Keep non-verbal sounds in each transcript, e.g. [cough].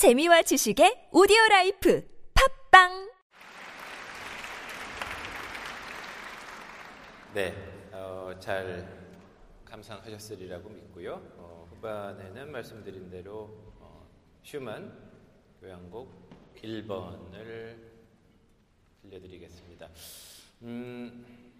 재미와 지식의 오디오 life 팟빵 네, 어, 잘 감상하셨으리라고 믿고요. 어, 후반에는 말씀드린 대로 어, 슈만 교향곡 1번을 들려드리겠습니다. 음,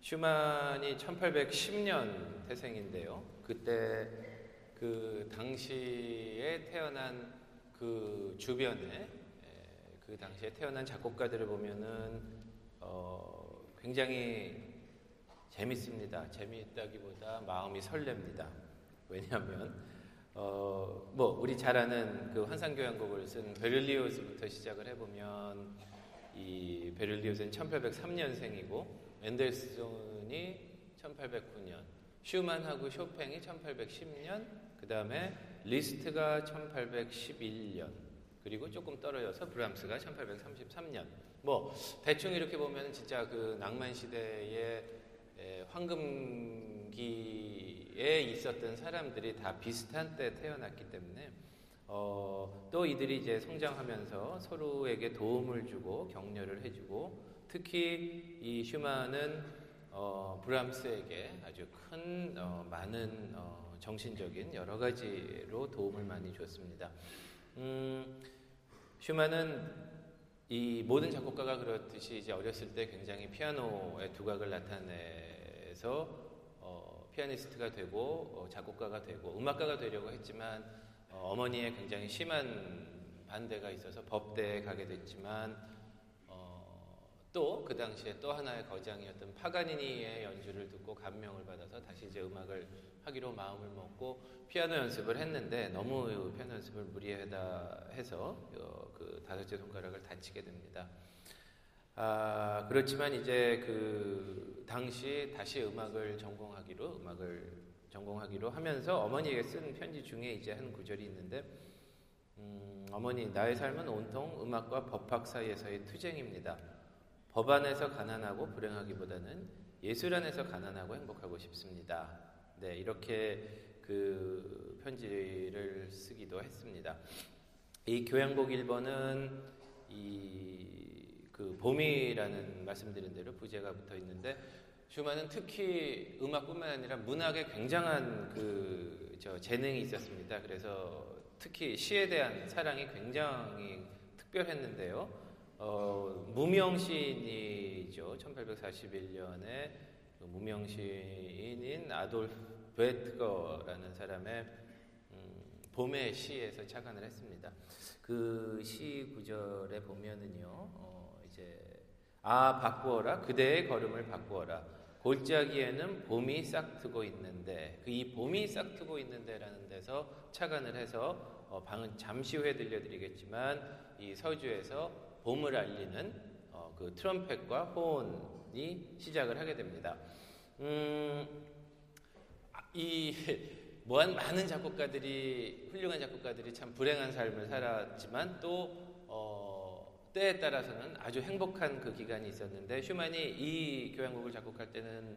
슈만이 1810년 태생인데요. 그때 그 당시에 태어난 그 주변에 그 당시에 태어난 작곡가들을 보면은 어, 굉장히 재밌습니다. 재미있다기보다 마음이 설렙니다. 왜냐하면 어, 뭐 우리 잘 아는 그 환상교향곡을 쓴 베를리오스부터 시작을 해보면 이 베를리오스는 1803년생이고 멘델스존이 1809년, 슈만하고 쇼팽이 1810년, 그 다음에 리스트가 1811년, 그리고 조금 떨어져서 브람스가 1833년. 뭐 대충 이렇게 보면 진짜 그 낭만 시대의 황금기에 있었던 사람들이 다 비슷한 때 태어났기 때문에 어, 또 이들이 이제 성장하면서 서로에게 도움을 주고 격려를 해주고 특히 이 슈만은 어, 브람스에게 아주 큰 어, 많은 어, 정신적인 여러 가지로 도움을 많이 줬습니다. 음, 슈만은 이 모든 작곡가가 그렇듯이 이제 어렸을 때 굉장히 피아노의 두각을 나타내서 어, 피아니스트가 되고 어, 작곡가가 되고 음악가가 되려고 했지만 어, 어머니의 굉장히 심한 반대가 있어서 법대에 가게 됐지만 또 그 당시에 또 하나의 거장이었던 파가니니의 연주를 듣고 감명을 받아서 다시 이제 음악을 하기로 마음을 먹고 피아노 연습을 했는데 너무 피아노 연습을 무리하다 해서 그 다섯째 손가락을 다치게 됩니다. 아, 그렇지만 이제 그 당시 다시 음악을 전공하기로 음악을 전공하기로 하면서 어머니에게 쓴 편지 중에 이제 한 구절이 있는데 음, 어머니 나의 삶은 온통 음악과 법학 사이에서의 투쟁입니다. 법 안에서 가난하고 불행하기보다는 예술 안에서 가난하고 행복하고 싶습니다. 네, 이렇게 그 편지를 쓰기도 했습니다. 이 교양곡 1번은 이 그 봄이라는 말씀드린 대로 부제가 붙어 있는데 슈만은 특히 음악뿐만 아니라 문학에 굉장한 그 저 재능이 있었습니다. 그래서 특히 시에 대한 사랑이 굉장히 특별했는데요. 어, 무명 시인이죠. 1841년에 그 무명 시인인 아돌프 베트거라는 사람의 음, 봄의 시에서 착안을 했습니다. 그 시 구절에 보면은요, 어, 이제 아 바꾸어라 그대의 걸음을 바꾸어라 골짜기에는 봄이 싹트고 있는데 그 이 봄이 싹트고 있는데라는 데서 착안을 해서 어, 방은 잠시 후에 들려드리겠지만 이 서주에서 봄을 알리는 어, 그 트럼펫과 호온이 시작을 하게 됩니다. 음, 이 [laughs] 뭐한 많은 작곡가들이 훌륭한 작곡가들이 참 불행한 삶을 살았지만 또 어, 때에 따라서는 아주 행복한 그 기간이 있었는데 슈만이 이 교향곡을 작곡할 때는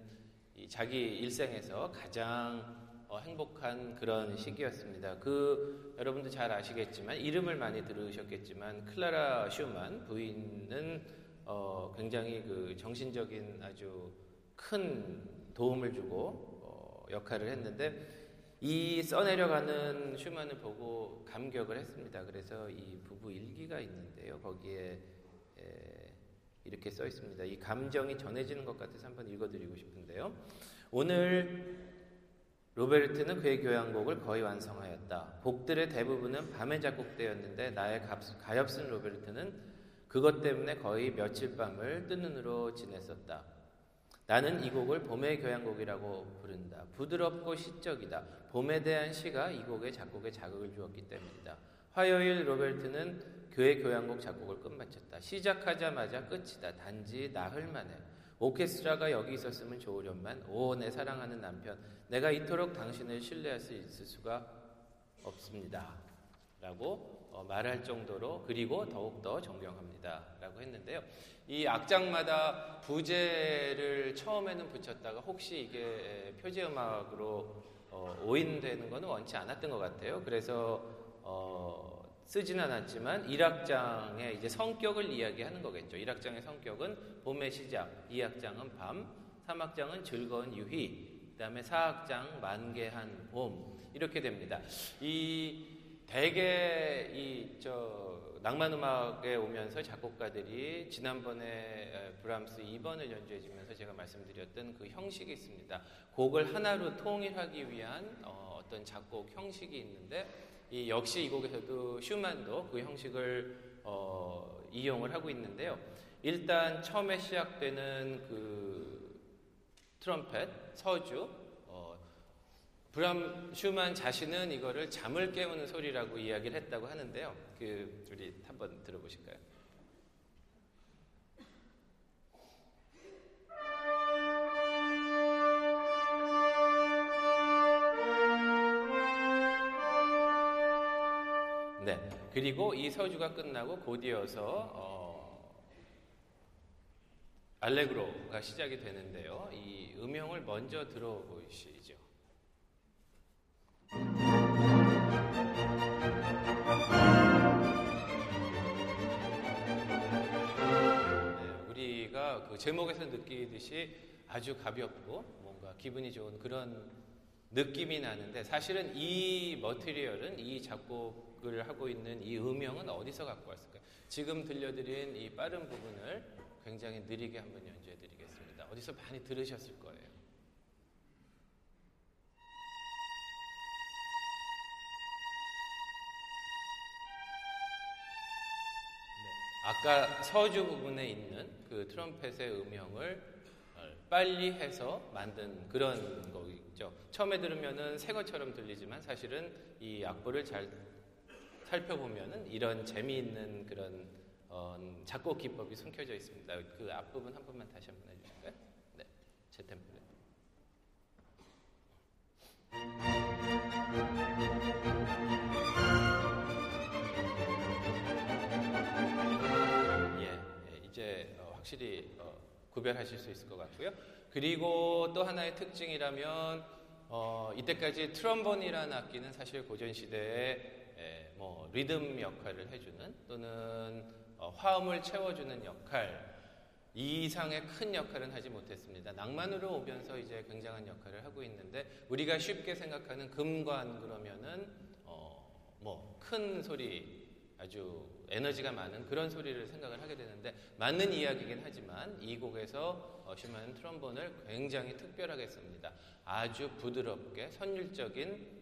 자기 일생에서 가장 어, 행복한 그런 시기였습니다. 그 여러분도 잘 아시겠지만 이름을 많이 들으셨겠지만 클라라 슈만 부인은 어, 굉장히 그 정신적인 아주 큰 도움을 주고 어, 역할을 했는데 이 써내려가는 슈만을 보고 감격을 했습니다. 그래서 이 부부 일기가 있는데요. 거기에 에, 이렇게 써 있습니다. 이 감정이 전해지는 것 같아서 한번 읽어드리고 싶은데요. 오늘 로베르트는 그의 교향곡을 거의 완성하였다. 곡들의 대부분은 밤에 작곡되었는데 나의 가엾은 로베르트는 그것 때문에 거의 며칠 밤을 뜬 눈으로 지냈었다. 나는 이 곡을 봄의 교향곡이라고 부른다. 부드럽고 시적이다. 봄에 대한 시가 이 곡의 작곡에 자극을 주었기 때문이다. 화요일 로베르트는 그의 교향곡 작곡을 끝마쳤다. 시작하자마자 끝이다. 단지 나흘 만에. 오케스트라가 여기 있었으면 좋으련만 오 내 사랑하는 남편 내가 이토록 당신을 신뢰할 수 있을 수가 없습니다. 라고 어, 말할 정도로 그리고 더욱더 존경합니다. 라고 했는데요. 이 악장마다 부제를 처음에는 붙였다가 혹시 이게 표지음악으로 어, 오인되는 것은 원치 않았던 것 같아요. 그래서 어, 쓰진 않았지만 1악장의 이제 성격을 이야기하는 거겠죠. 1악장의 성격은 봄의 시작, 2악장은 밤, 3악장은 즐거운 유희, 그다음에 4악장 만개한 봄 이렇게 됩니다. 이 대개 이 저 낭만 음악에 오면서 작곡가들이 지난번에 브람스 2번을 연주해 주면서 제가 말씀드렸던 그 형식이 있습니다. 곡을 하나로 통일하기 위한 어, 어떤 작곡 형식이 있는데 이 역시 이 곡에서도 슈만도 그 형식을 어, 이용을 하고 있는데요. 일단 처음에 시작되는 그 트럼펫 서주 브람 슈만 자신은 이거를 잠을 깨우는 소리라고 이야기를 했다고 하는데요. 그 우리 한번 들어보실까요? 네. 그리고 이 서주가 끝나고 곧이어서 어, 알레그로가 시작이 되는데요. 이 음영을 먼저 들어보시죠. 네, 우리가 그 제목에서 느끼듯이 아주 가볍고 뭔가 기분이 좋은 그런 느낌이 나는데 사실은 이 머티리얼은 이 작곡을 하고 있는 이 음영은 어디서 갖고 왔을까요? 지금 들려드린 이 빠른 부분을 굉장히 느리게 한번 연주해 드리겠습니다. 어디서 많이 들으셨을 거예요. 아까 서주 부분에 있는 그 트럼펫의 음영을 어, 빨리 해서 만든 그런 거 죠. 처음에 들으면은 새 것처럼 들리지만 사실은 이 악보를 잘 살펴보면은 이런 재미있는 그런 어, 작곡 기법이 숨겨져 있습니다. 그 앞부분 한 번만 다시 한번 해주실까요? 네, 제 템플릿. 이제 어, 확실히 어, 구별하실 수 있을 것 같고요. 그리고 또 하나의 특징이라면 어, 이때까지 트럼본이라는 악기는 사실 고전 시대에 에, 뭐 리듬 역할을 해주는 또는 어, 화음을 채워주는 역할 이 이상의 큰 역할은 하지 못했습니다. 낭만으로 오면서 이제 굉장한 역할을 하고 있는데 우리가 쉽게 생각하는 금관 그러면은 어, 뭐 큰 소리 아주 에너지가 많은 그런 소리를 생각을 하게 되는데 맞는 이야기긴 하지만 이 곡에서 어, 슈만은 트럼본을 굉장히 특별하게 씁니다. 아주 부드럽게 선율적인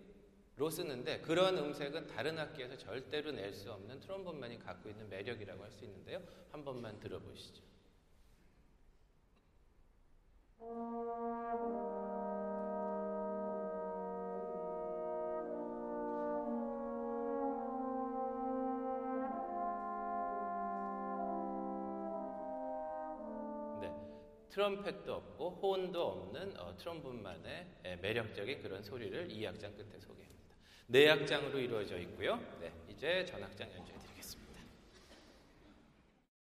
로 쓰는데 그런 음색은 다른 악기에서 절대로 낼 수 없는 트럼본만이 갖고 있는 매력이라고 할 수 있는데요. 한 번만 들어보시죠. [laughs] 트럼펫도 없고 호은도 없는 어, 트럼본만의 예, 매력적인 그런 소리를 이 악장 끝에 소개합니다. 네 악장으로 이루어져 있고요. 네, 이제 전악장 연주해 드리겠습니다.